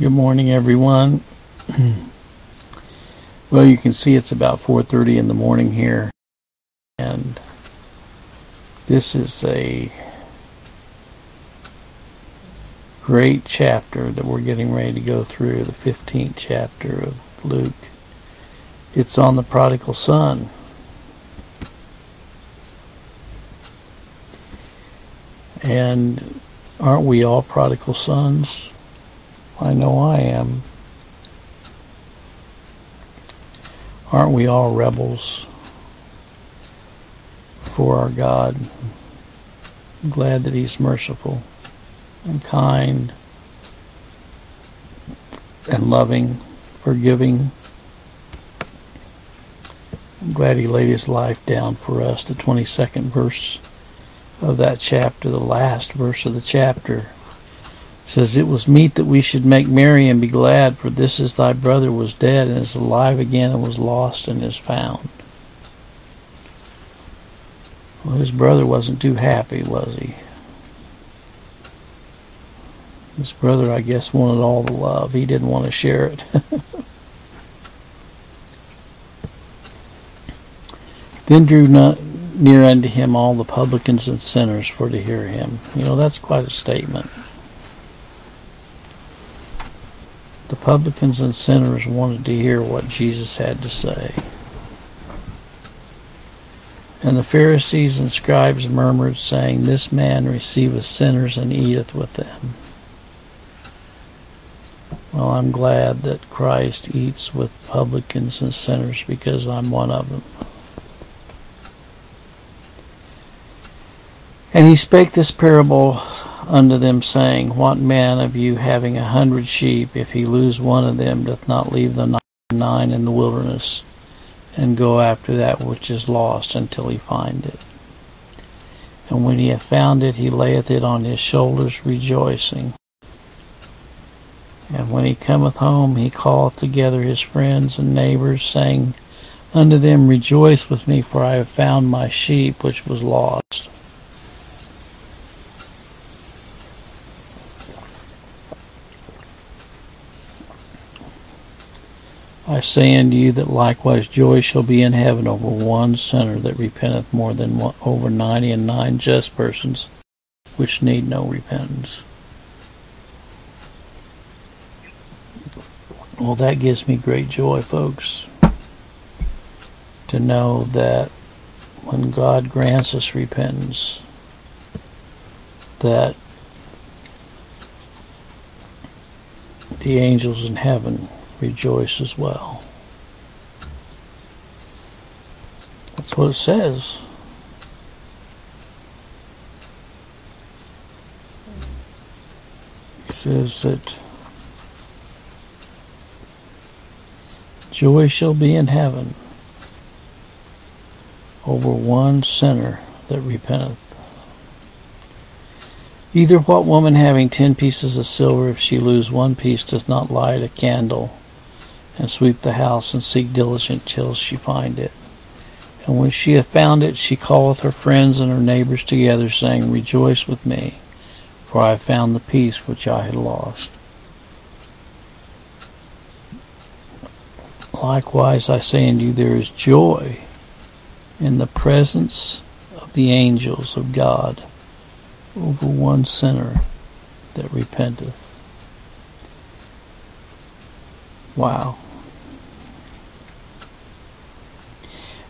Good morning, everyone. well, you can see it's about 4:30 in the morning here, and this is a great chapter that we're getting ready to go through, the 15th chapter of Luke. It's on the prodigal son. And aren't we all prodigal sons? I know I am. Aren't we all rebels for our God? I'm glad that He's merciful and kind and loving, forgiving. I'm glad He laid His life down for us. The 22nd verse of that chapter, the last verse of the chapter says it was meet that we should make merry and be glad for this is thy brother was dead and is alive again and was lost and is found. Well his brother wasn't too happy was he? His brother i guess wanted all the love. He didn't want to share it. Then drew not near unto him all the publicans and sinners for to hear him. You know that's quite a statement The publicans and sinners wanted to hear what Jesus had to say. And the Pharisees and scribes murmured, saying, This man receiveth sinners and eateth with them. Well, I'm glad that Christ eats with publicans and sinners because I'm one of them. And he spake this parable unto them, saying, What man of you having a hundred sheep, if he lose one of them, doth not leave the nine in the wilderness, and go after that which is lost until he find it? And when he hath found it, he layeth it on his shoulders, rejoicing. And when he cometh home, he calleth together his friends and neighbors, saying unto them, Rejoice with me, for I have found my sheep which was lost. I say unto you that likewise joy shall be in heaven over one sinner that repenteth more than one, over ninety and nine just persons which need no repentance. Well, that gives me great joy, folks, to know that when God grants us repentance, that the angels in heaven rejoice as well. That's what it says. It says that joy shall be in heaven over one sinner that repenteth. Either what woman having ten pieces of silver, if she lose one piece, does not light a candle and sweep the house and seek diligent till she find it. And when she hath found it, she calleth her friends and her neighbors together, saying, Rejoice with me, for I have found the piece which I had lost. Likewise, I say unto you, there is joy in the presence of the angels of God over one sinner that repenteth. Wow.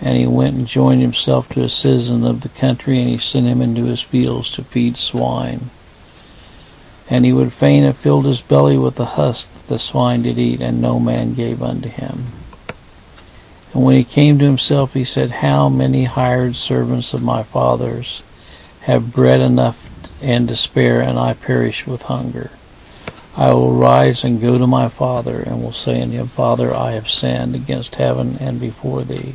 And he went and joined himself to a citizen of the country, and he sent him into his fields to feed swine. And he would fain have filled his belly with the husk that the swine did eat, and no man gave unto him. And when he came to himself, he said, How many hired servants of my father's have bread enough and to spare, and I perish with hunger? I will rise and go to my father, and will say unto him, Father, I have sinned against heaven and before thee,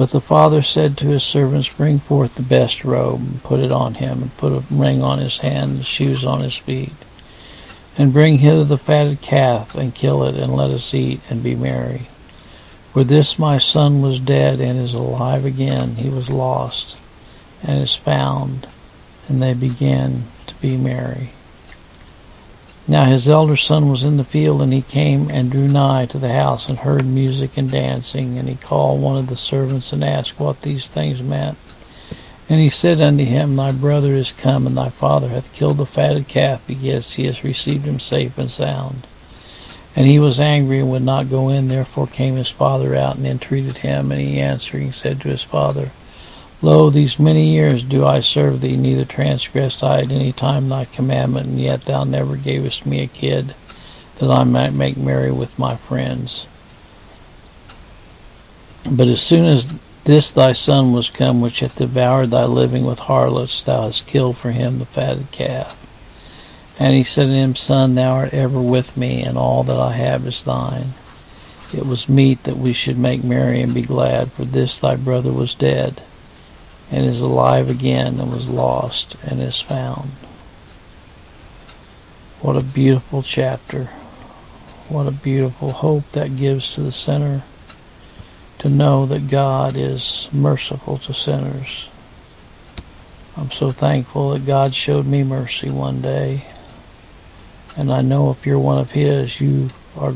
But the father said to his servants, Bring forth the best robe, and put it on him, and put a ring on his hand, and shoes on his feet. And bring hither the fatted calf, and kill it, and let us eat, and be merry. For this my son was dead, and is alive again. He was lost, and is found. And they began to be merry. Now his elder son was in the field, and he came and drew nigh to the house, and heard music and dancing. And he called one of the servants, and asked what these things meant. And he said unto him, Thy brother is come, and thy father hath killed the fatted calf, because he has received him safe and sound. And he was angry and would not go in. Therefore came his father out and entreated him. And he answering said to his father, Lo, these many years do I serve thee, neither transgressed I at any time thy commandment, and yet thou never gavest me a kid, that I might make merry with my friends. But as soon as this thy son was come, which hath devoured thy living with harlots, thou hast killed for him the fatted calf. And he said to him, Son, thou art ever with me, and all that I have is thine. It was meet that we should make merry and be glad, for this thy brother was dead and is alive again and was lost and is found. What a beautiful chapter. What a beautiful hope that gives to the sinner to know that God is merciful to sinners. I'm so thankful that God showed me mercy one day. And I know if you're one of His, you are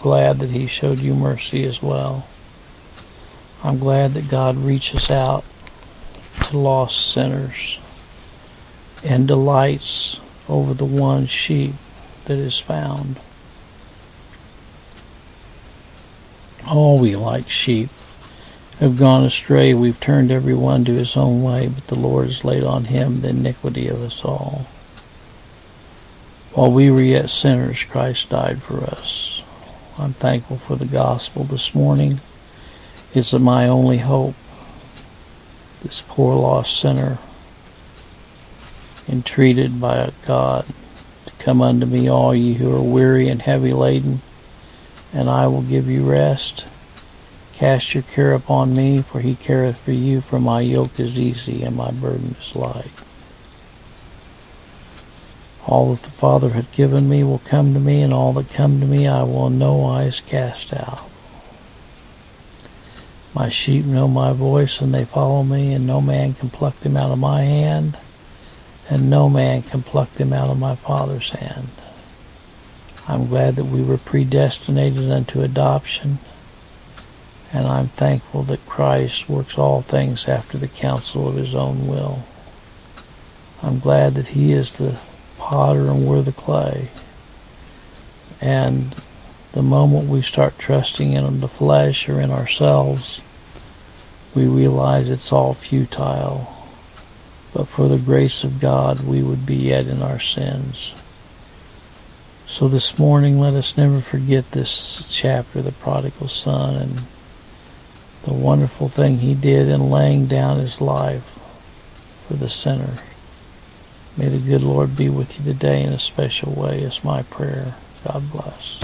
glad that He showed you mercy as well. I'm glad that God reaches out to lost sinners and delights over the one sheep that is found. All we like sheep have gone astray. We've turned every one to his own way, but the Lord has laid on him the iniquity of us all. While we were yet sinners, Christ died for us. I'm thankful for the gospel this morning. It's my only hope this poor lost sinner, entreated by a God to come unto me, all ye who are weary and heavy laden, and I will give you rest. Cast your care upon me, for he careth for you, for my yoke is easy and my burden is light. All that the Father hath given me will come to me, and all that come to me I will in no wise cast out. My sheep know my voice, and they follow me, and no man can pluck them out of my hand, and no man can pluck them out of my Father's hand. I'm glad that we were predestinated unto adoption, and I'm thankful that Christ works all things after the counsel of his own will. I'm glad that he is the potter and we're the clay. And the moment we start trusting in the flesh or in ourselves, we realize it's all futile. But for the grace of God, we would be yet in our sins. So this morning, let us never forget this chapter, the prodigal son, and the wonderful thing he did in laying down his life for the sinner. May the good Lord be with you today in a special way, is my prayer. God bless.